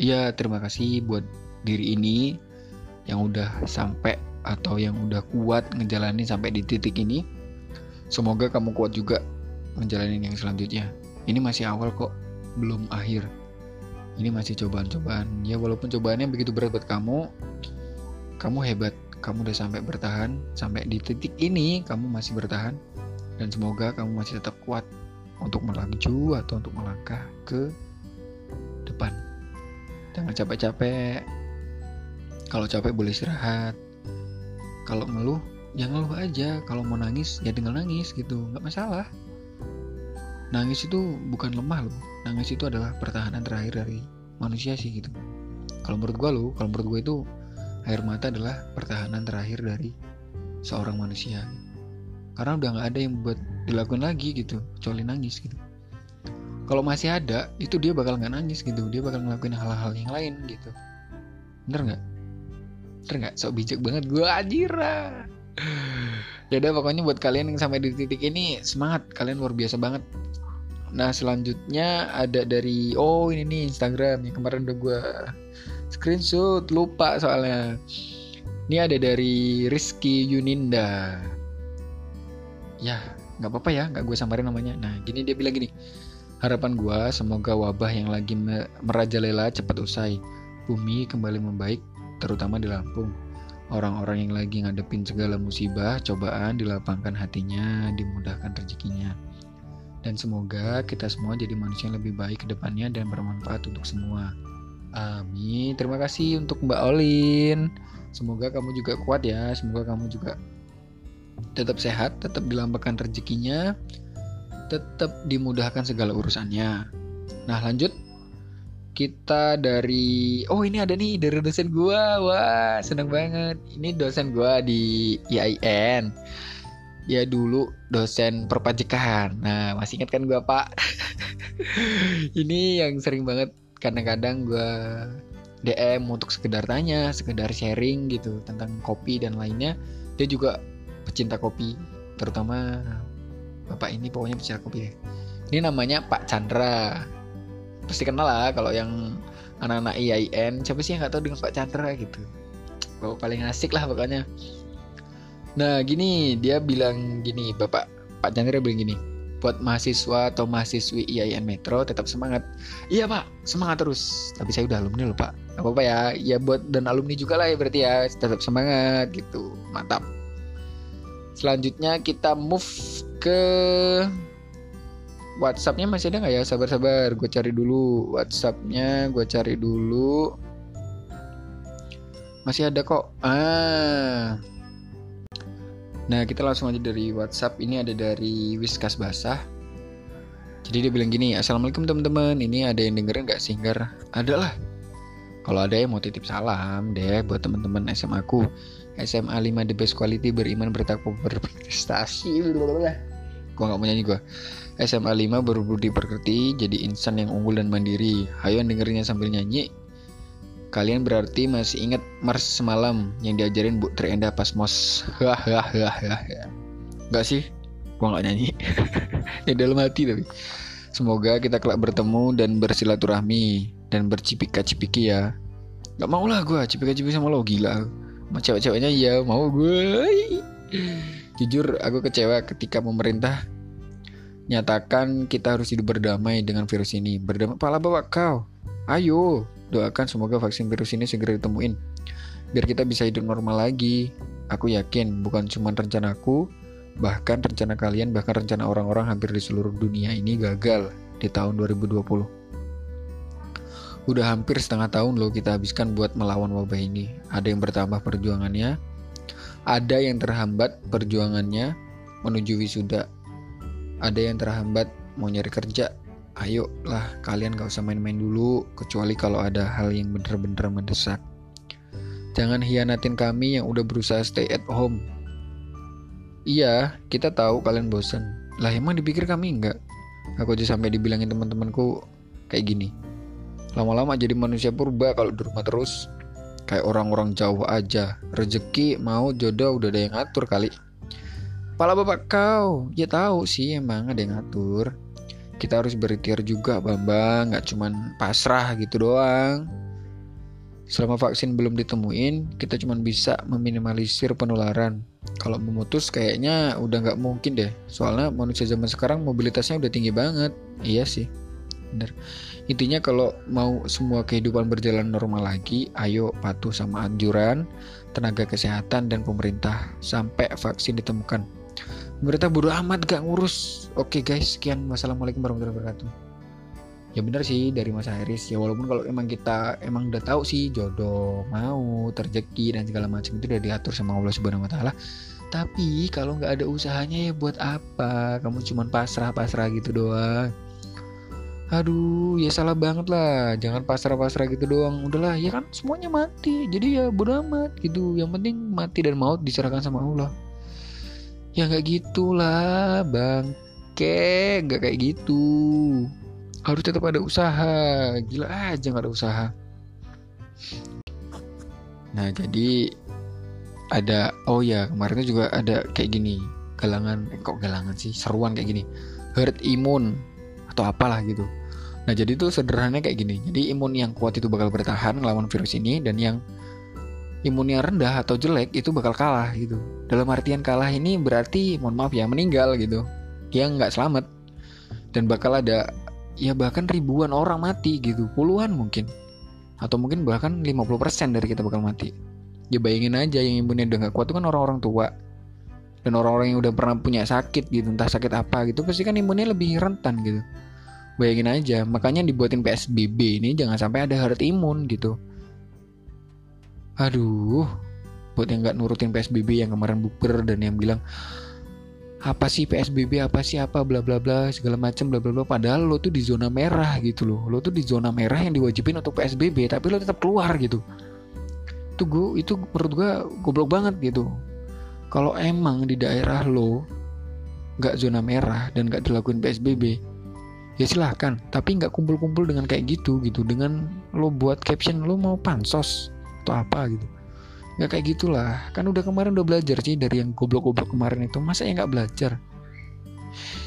Iya, terima kasih buat diri ini yang udah sampai atau yang udah kuat ngejalanin sampai di titik ini. Semoga kamu kuat juga ngejalanin yang selanjutnya. Ini masih awal kok, belum akhir. Ini masih cobaan-cobaan. Ya walaupun cobaannya begitu berat buat kamu, kamu hebat. Kamu udah sampai bertahan, sampai di titik ini kamu masih bertahan. Dan semoga kamu masih tetap kuat untuk melaju atau untuk melangkah ke depan. Jangan capek-capek. Kalau capek boleh istirahat. Kalau ngeluh ya ngeluh aja. Kalau mau nangis ya tinggal nangis gitu. Nggak masalah. Nangis itu bukan lemah loh. Nangis itu adalah pertahanan terakhir dari manusia sih gitu. Kalau menurut gue loh kalau menurut gue itu air mata adalah pertahanan terakhir dari seorang manusia. Karena udah nggak ada yang buat dilakukan lagi gitu kecuali nangis gitu kalau masih ada itu dia bakal nggak nangis gitu. Dia bakal ngelakuin hal-hal yang lain gitu. Bener nggak? Bener nggak? Sok bijak banget gue ajira ya udah pokoknya buat kalian yang sampai di titik ini semangat. Kalian luar biasa banget. Nah selanjutnya ada dari oh ini nih Instagram yang kemarin udah gue screenshot. Lupa soalnya. Ini ada dari Rizky Yuninda. Ya nggak apa-apa ya nggak gue samarin namanya. Nah gini dia bilang gini harapan gue semoga wabah yang lagi merajalela cepat usai bumi kembali membaik terutama di Lampung Orang-orang yang lagi ngadepin segala musibah, cobaan, dilapangkan hatinya, dimudahkan rezekinya. Dan semoga kita semua jadi manusia yang lebih baik ke depannya dan bermanfaat untuk semua. Amin. Terima kasih untuk Mbak Olin. Semoga kamu juga kuat ya. Semoga kamu juga tetap sehat, tetap dilambangkan rezekinya, tetap dimudahkan segala urusannya. Nah, lanjut. Kita dari oh ini ada nih dari dosen gua. Wah seneng banget. Ini dosen gua di IAIN dia dulu dosen perpajakan nah masih ingat kan gua pak? *laughs* Ini yang sering banget kadang-kadang gua DM untuk sekedar tanya sekedar sharing gitu tentang kopi dan lainnya. Dia juga pecinta kopi terutama bapak ini pokoknya pecinta kopi ya ini namanya Pak Chandra. Pasti kenal lah kalau yang anak-anak IAIN siapa sih yang nggak tahu dengan Pak Chandra gitu? Bapak paling asik lah pokoknya. Nah gini dia bilang gini Bapak Pak Chandra bilang gini buat mahasiswa atau mahasiswi IAIN Metro tetap semangat. Iya Pak semangat terus. Tapi saya udah alumni loh Pak. Apa apa ya. Ya buat dan alumni juga lah ya berarti ya. Tetap semangat gitu. Mantap. Selanjutnya kita move ke WhatsAppnya masih ada nggak ya? Sabar-sabar, gue cari dulu WhatsAppnya, gue cari dulu. Masih ada kok. Ah. Nah kita langsung aja dari WhatsApp. Ini ada dari Wiskas Basah. Jadi dia bilang gini, Assalamualaikum teman-teman. Ini ada yang dengerin nggak singgar? Ada lah. Kalau ada yang mau titip salam deh buat teman-teman SMA aku. SMA 5 the best quality beriman bertakwa berprestasi. Gue nggak mau nyanyi gue. SMA 5 berbudi pekerti, jadi insan yang unggul dan mandiri. Hayo dengerinnya sambil nyanyi. Kalian berarti masih ingat Mars semalam yang diajarin Bu Trienda pas mos. Hahaha. Gak sih? Gua nggak nyanyi. *laughs* ya dalam hati tapi. Semoga kita kelak bertemu dan bersilaturahmi dan bercipika-cipiki ya. Gak mau lah gue cipika-cipiki sama lo gila. Sama cewek-ceweknya ya mau gue. Jujur aku kecewa ketika pemerintah nyatakan kita harus hidup berdamai dengan virus ini. Berdamai, pala bawa kau. Ayo, doakan semoga vaksin virus ini segera ditemuin. Biar kita bisa hidup normal lagi. Aku yakin bukan cuma rencanaku, bahkan rencana kalian, bahkan rencana orang-orang hampir di seluruh dunia ini gagal di tahun 2020. Udah hampir setengah tahun loh kita habiskan buat melawan wabah ini. Ada yang bertambah perjuangannya, ada yang terhambat perjuangannya menuju wisuda. Ada yang terhambat mau nyari kerja. Ayo lah kalian gak usah main-main dulu kecuali kalau ada hal yang bener-bener mendesak. Jangan hianatin kami yang udah berusaha stay at home. Iya kita tahu kalian bosan lah emang dipikir kami enggak aku aja sampai dibilangin teman-temanku kayak gini. Lama-lama jadi manusia purba kalau di rumah terus kayak orang-orang jauh aja rezeki mau jodoh udah ada yang ngatur kali Pala bapak kau, ya tahu sih emang ada yang ngatur. Kita harus berikhtiar juga Bambang, nggak cuman pasrah gitu doang. Selama vaksin belum ditemuin, kita cuma bisa meminimalisir penularan. Kalau memutus kayaknya udah nggak mungkin deh. Soalnya manusia zaman sekarang mobilitasnya udah tinggi banget. Iya sih, bener. Intinya kalau mau semua kehidupan berjalan normal lagi, ayo patuh sama anjuran tenaga kesehatan dan pemerintah sampai vaksin ditemukan. Pemerintah bodo amat gak ngurus. Oke guys, sekian. Wassalamualaikum warahmatullahi wabarakatuh. ya bener sih dari Mas Iris ya walaupun kalau emang kita emang udah tahu sih jodoh mau terjeki dan segala macam itu udah diatur sama Allah Subhanahu Wa Taala tapi kalau nggak ada usahanya ya buat apa kamu cuma pasrah pasrah gitu doang aduh ya salah banget lah. Jangan pasrah pasrah gitu doang. Udahlah ya kan? Semuanya mati. Jadi ya bodo amat gitu. Yang penting mati dan maut diserahkan sama Allah. Ya nggak gitulah bang. Ke nggak kayak gitu. Harus tetap ada usaha. Gila aja nggak ada usaha. Nah jadi ada oh ya kemarin juga ada kayak gini. Galangan eh, kok galangan sih? Seruan kayak gini. Herd imun atau apalah gitu. Nah jadi itu sederhananya kayak gini. Jadi imun yang kuat itu bakal bertahan melawan virus ini dan yang imunnya rendah atau jelek itu bakal kalah gitu. Dalam artian kalah ini berarti mohon maaf ya meninggal gitu. Yang nggak selamat dan bakal ada ya bahkan ribuan orang mati gitu. Puluhan mungkin. Atau mungkin bahkan 50% dari kita bakal mati. Ya bayangin aja yang imunnya udah gak kuat itu kan orang-orang tua dan orang-orang yang udah pernah punya sakit gitu entah sakit apa gitu pasti kan imunnya lebih rentan gitu. Bayangin aja makanya dibuatin PSBB ini jangan sampai ada herd imun gitu. Aduh buat yang nggak nurutin PSBB yang kemarin buper dan yang bilang apa sih PSBB apa sih apa? Bla bla bla segala macam bla bla bla. Padahal lo tuh di zona merah gitu loh. Lo tuh di zona merah yang diwajibin untuk PSBB tapi lo tetap keluar gitu. Itu gue itu menurut gue goblok banget gitu kalau emang di daerah lo nggak zona merah dan nggak dilakuin PSBB ya silahkan. Tapi nggak kumpul-kumpul dengan kayak gitu gitu. Dengan lo buat caption lo mau pansos atau apa gitu. Nggak kayak gitulah. Kan udah kemarin udah belajar sih dari yang goblok-goblok kemarin itu. Masa ya nggak belajar?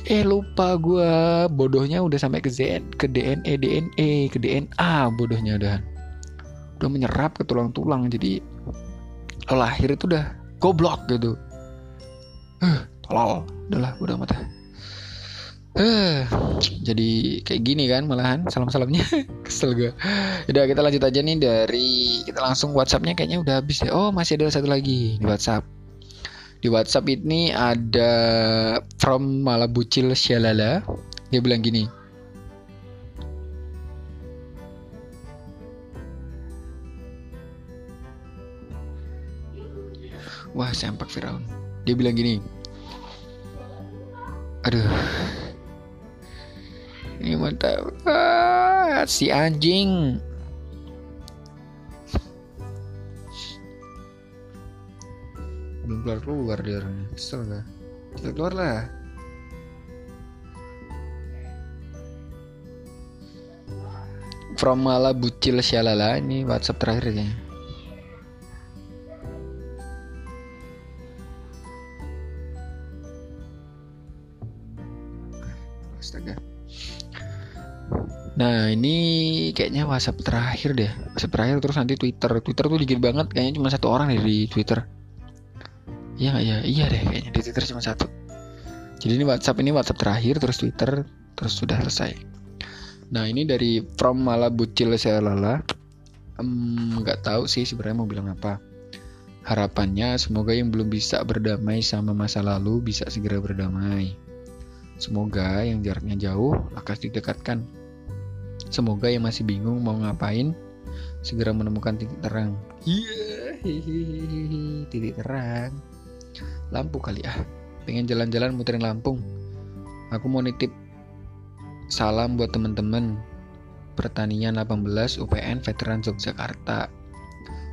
Eh lupa gue bodohnya udah sampai ke ZN ke DNA DNA ke DNA bodohnya udah. Udah menyerap ke tulang-tulang. Jadi lahir itu udah goblok gitu eh uh, tolol udahlah udah mata Eh, jadi kayak gini kan malahan salam-salamnya *laughs* kesel gue. Udah kita lanjut aja nih dari kita langsung WhatsAppnya kayaknya udah habis ya. Oh masih ada satu lagi di WhatsApp. Di WhatsApp ini ada from Malabucil Shalala. Dia bilang gini. Wah sempak Firaun. Dia bilang gini. Aduh, ini mantap ah, si anjing belum keluar keluar dia orangnya kesel gak kita keluar lah from Mala Bucil Syalala ini WhatsApp terakhir kayaknya Nah ini kayaknya WhatsApp terakhir deh. WhatsApp terakhir terus nanti Twitter. Twitter tuh dikit banget kayaknya cuma satu orang deh di Twitter. Iya ya? Iya deh kayaknya di Twitter cuma satu. Jadi ini WhatsApp ini WhatsApp terakhir terus Twitter terus sudah selesai. Nah ini dari From Mala Bucil Lala nggak um, tahu sih sebenarnya mau bilang apa. Harapannya semoga yang belum bisa berdamai sama masa lalu bisa segera berdamai. Semoga yang jaraknya jauh akan didekatkan Semoga yang masih bingung mau ngapain segera menemukan titik terang. Iya, yeah, titik terang. Lampu kali ah. Pengen jalan-jalan muterin Lampung. Aku mau nitip salam buat temen-temen pertanian 18 UPN Veteran Yogyakarta.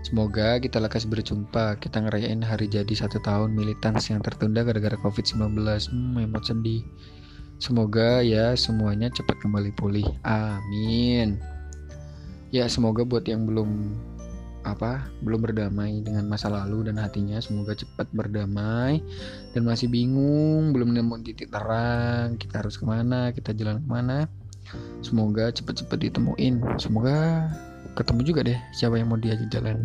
Semoga kita lekas berjumpa. Kita ngerayain hari jadi satu tahun militans yang tertunda gara-gara COVID-19. Hmm, emot sedih. Semoga ya semuanya cepat kembali pulih. Amin. Ya semoga buat yang belum apa belum berdamai dengan masa lalu dan hatinya semoga cepat berdamai. Dan masih bingung belum nemu titik terang kita harus ke mana kita jalan ke mana. Semoga cepat-cepat ditemuin. Semoga ketemu juga deh siapa yang mau diajak jalan.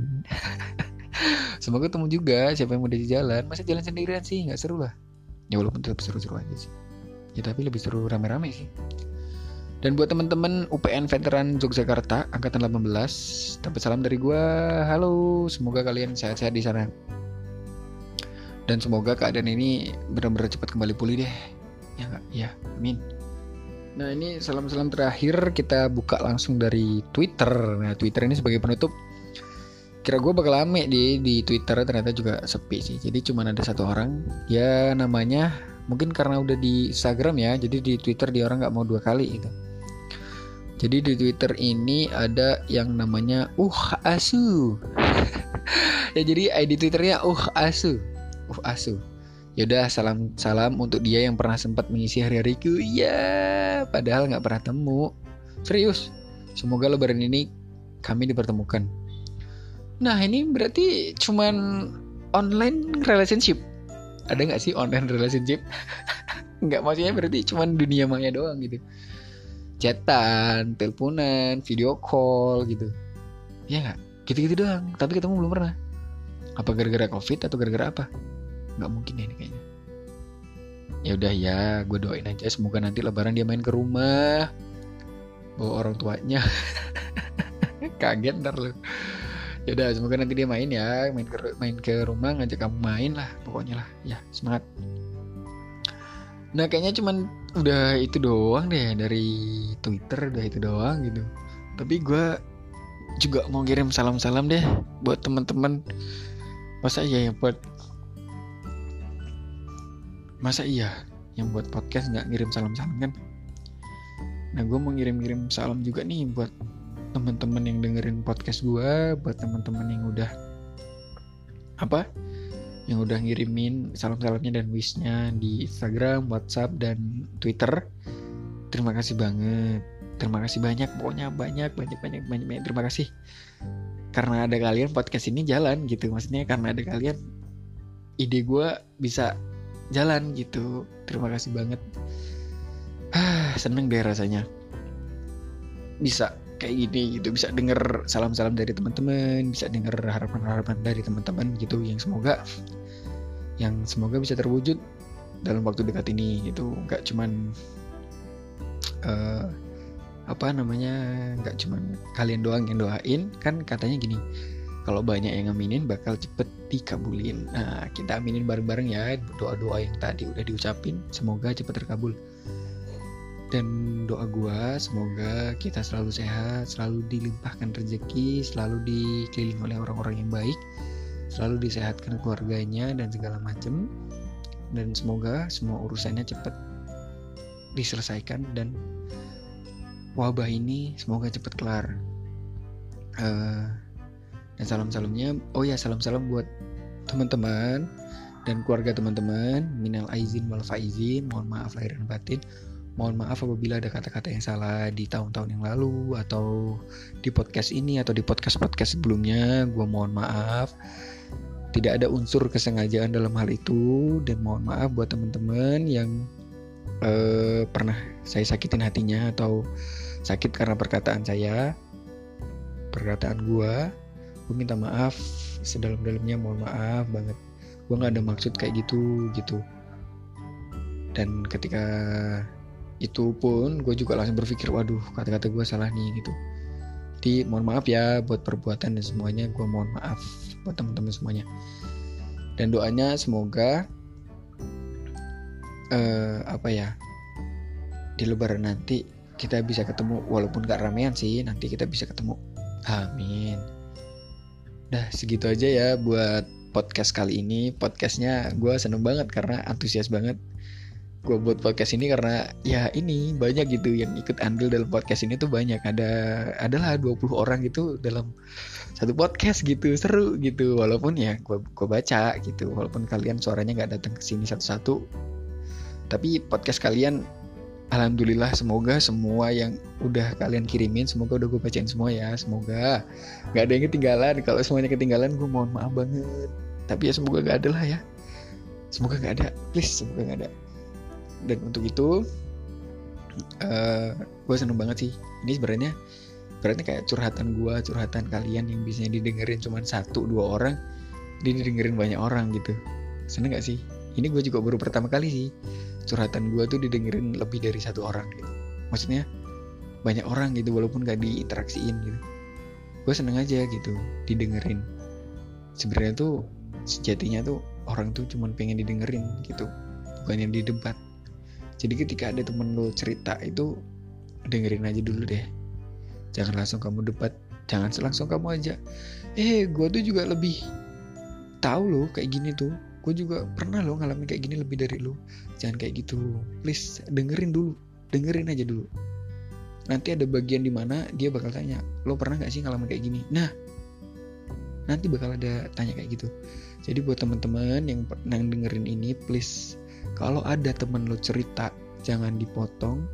*laughs* Semoga ketemu juga siapa yang mau diajak jalan. Masa jalan sendirian sih? Nggak seru lah. Ya walaupun tetap seru-seru aja sih ya tapi lebih seru rame-rame sih. Dan buat teman-teman UPN Veteran Yogyakarta angkatan 18 dapat salam dari gue halo semoga kalian sehat-sehat di sana. Dan semoga keadaan ini benar-benar cepat kembali pulih deh. Ya nggak? Ya amin. Nah ini salam-salam terakhir kita buka langsung dari Twitter. Nah Twitter ini sebagai penutup kira gue bakal rame di di Twitter ternyata juga sepi sih. Jadi cuma ada satu orang. Ya namanya mungkin karena udah di Instagram ya. Jadi di Twitter dia orang nggak mau dua kali gitu. Jadi di Twitter ini ada yang namanya Uh *laughs* Asu. ya jadi ID Twitternya Uh Asu. Uh Asu. Yaudah salam salam untuk dia yang pernah sempat mengisi hari-hariku. Ya, padahal nggak pernah temu. Serius. Semoga lebaran ini kami dipertemukan. Nah ini berarti cuman online relationship. Ada nggak sih online relationship? *laughs* nggak maksudnya berarti cuman dunia maya doang gitu. Chatan, teleponan, video call gitu. Ya nggak? Gitu-gitu doang. Tapi ketemu belum pernah. Apa gara-gara covid atau gara-gara apa? nggak mungkin ya ini kayaknya ya udah ya gue doain aja semoga nanti lebaran dia main ke rumah bawa orang tuanya *laughs* kaget ntar lu ya udah semoga nanti dia main ya. Main ke main ke rumah ngajak kamu main lah pokoknya lah. Ya semangat. Nah kayaknya cuman udah itu doang deh dari Twitter udah itu doang gitu. Tapi gue juga mau kirim salam-salam deh buat teman-teman. Masa iya ya buat masa iya yang buat podcast nggak ngirim salam-salam kan? Nah gue mau ngirim-ngirim salam juga nih buat teman-teman yang dengerin podcast gue buat teman-teman yang udah apa? Yang udah ngirimin salam-salamnya dan wishnya di Instagram, WhatsApp dan Twitter. Terima kasih banget. Terima kasih banyak pokoknya banyak banyak banyak banyak, banyak. terima kasih. Karena ada kalian podcast ini jalan gitu. Maksudnya karena ada kalian ide gue bisa jalan gitu. Terima kasih banget. Ah seneng deh rasanya. Bisa kayak gini gitu bisa denger salam-salam dari teman-teman bisa denger harapan-harapan dari teman-teman gitu yang semoga yang semoga bisa terwujud dalam waktu dekat ini gitu nggak cuman uh, apa namanya nggak cuman kalian doang yang doain kan katanya gini kalau banyak yang ngaminin bakal cepet dikabulin. Nah, kita aminin bareng-bareng ya doa-doa yang tadi udah diucapin. Semoga cepet terkabul. Dan doa gua semoga kita selalu sehat, selalu dilimpahkan rezeki, selalu dikelilingi oleh orang-orang yang baik, selalu disehatkan keluarganya dan segala macem. Dan semoga semua urusannya cepet diselesaikan dan wabah ini semoga cepet kelar. Uh, dan salam-salamnya, oh ya salam-salam buat teman-teman dan keluarga teman-teman. Minal aizin wal faizin, mohon maaf lahir dan batin. Mohon maaf apabila ada kata-kata yang salah di tahun-tahun yang lalu atau di podcast ini atau di podcast-podcast sebelumnya. Gue mohon maaf. Tidak ada unsur kesengajaan dalam hal itu. Dan mohon maaf buat teman-teman yang uh, pernah saya sakitin hatinya atau sakit karena perkataan saya, perkataan gue gue minta maaf. Sedalam-dalamnya mohon maaf banget. Gue nggak ada maksud kayak gitu gitu. Dan ketika itu pun gue juga langsung berpikir waduh kata-kata gue salah nih gitu. Jadi mohon maaf ya buat perbuatan dan semuanya. Gue mohon maaf buat teman-teman semuanya. Dan doanya semoga uh, apa ya di lebaran nanti kita bisa ketemu walaupun gak ramean sih nanti kita bisa ketemu. Amin. Dah segitu aja ya buat podcast kali ini. Podcastnya gue seneng banget karena antusias banget. Gue buat podcast ini karena ya ini banyak gitu yang ikut andil dalam podcast ini tuh banyak. Ada adalah 20 orang gitu dalam satu podcast gitu seru gitu. Walaupun ya gue gue baca gitu. Walaupun kalian suaranya nggak datang ke sini satu-satu. Tapi podcast kalian Alhamdulillah semoga semua yang udah kalian kirimin semoga udah gue bacain semua ya semoga nggak ada yang ketinggalan kalau semuanya ketinggalan gue mohon maaf banget tapi ya semoga gak ada lah ya semoga gak ada please semoga gak ada dan untuk itu uh, eh, gue seneng banget sih. Ini sebenarnya berarti kayak curhatan gue curhatan kalian yang biasanya didengerin cuma satu dua orang ini didengerin banyak orang gitu. Seneng gak sih? Ini gue juga baru pertama kali sih curhatan gue tuh didengerin lebih dari satu orang gitu. Maksudnya banyak orang gitu walaupun gak diinteraksiin gitu. Gue seneng aja gitu didengerin. Sebenarnya tuh sejatinya tuh orang tuh cuman pengen didengerin gitu bukan yang didebat jadi ketika ada temen lo cerita itu dengerin aja dulu deh. Jangan langsung kamu debat jangan langsung kamu aja eh gue tuh juga lebih tahu loh kayak gini tuh. Gue juga pernah loh ngalamin kayak gini lebih dari lo jangan kayak gitu. Please dengerin dulu. Dengerin aja dulu. Nanti ada bagian di mana dia bakal tanya lo pernah nggak sih ngalamin kayak gini? Nah nanti bakal ada tanya kayak gitu. Jadi buat teman-teman yang pernah dengerin ini please kalau ada temen lo cerita jangan dipotong.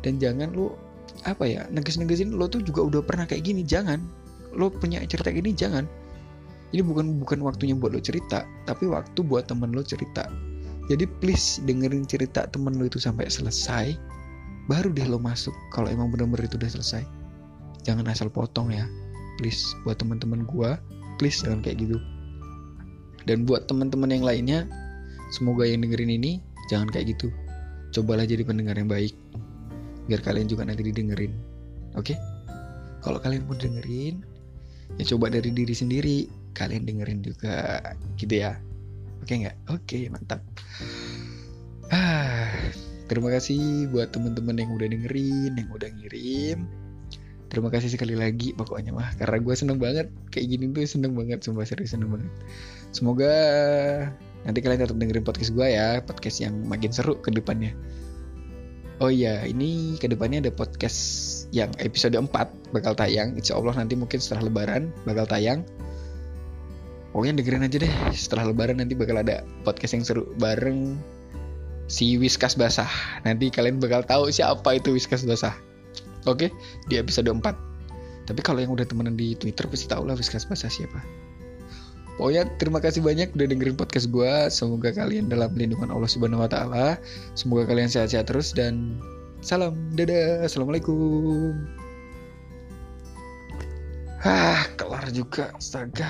Dan jangan lo apa ya neges-negesin lo tuh juga udah pernah kayak gini jangan. Lo punya cerita gini jangan. Ini bukan bukan waktunya buat lo cerita tapi waktu buat temen lo cerita. Jadi please dengerin cerita temen lo itu sampai selesai baru deh lo masuk kalau emang bener-bener itu udah selesai. Jangan asal potong ya. Please buat teman-teman gua please jangan kayak gitu. Dan buat teman-teman yang lainnya semoga yang dengerin ini jangan kayak gitu. Cobalah jadi pendengar yang baik. Biar kalian juga nanti didengerin. Oke? Okay? kalau kalian mau dengerin ya coba dari diri sendiri. Kalian dengerin juga gitu ya. Oke okay nggak? Oke okay, mantap. Ah terima kasih buat teman-teman yang udah dengerin yang udah ngirim. Terima kasih sekali lagi pokoknya mah. Karena gue seneng banget. Kayak gini tuh seneng banget. Sumpah serius seneng banget. Semoga nanti kalian tetap dengerin podcast gue ya podcast yang makin seru ke depannya. Oh iya ini ke depannya ada podcast yang episode 4 bakal tayang. Insya Allah nanti mungkin setelah lebaran bakal tayang. Pokoknya dengerin aja deh setelah lebaran nanti bakal ada podcast yang seru bareng si Whiskas Basah. Nanti kalian bakal tahu siapa itu Whiskas Basah. Oke, di episode 4. Tapi kalau yang udah temenan di Twitter pasti tau lah Whiskas Basah siapa. Pokoknya terima kasih banyak udah dengerin podcast gue. Semoga kalian dalam lindungan Allah Subhanahu Wa Taala. Semoga kalian sehat-sehat terus dan salam. Dadah. Assalamualaikum. Hah, kelar juga. Astaga.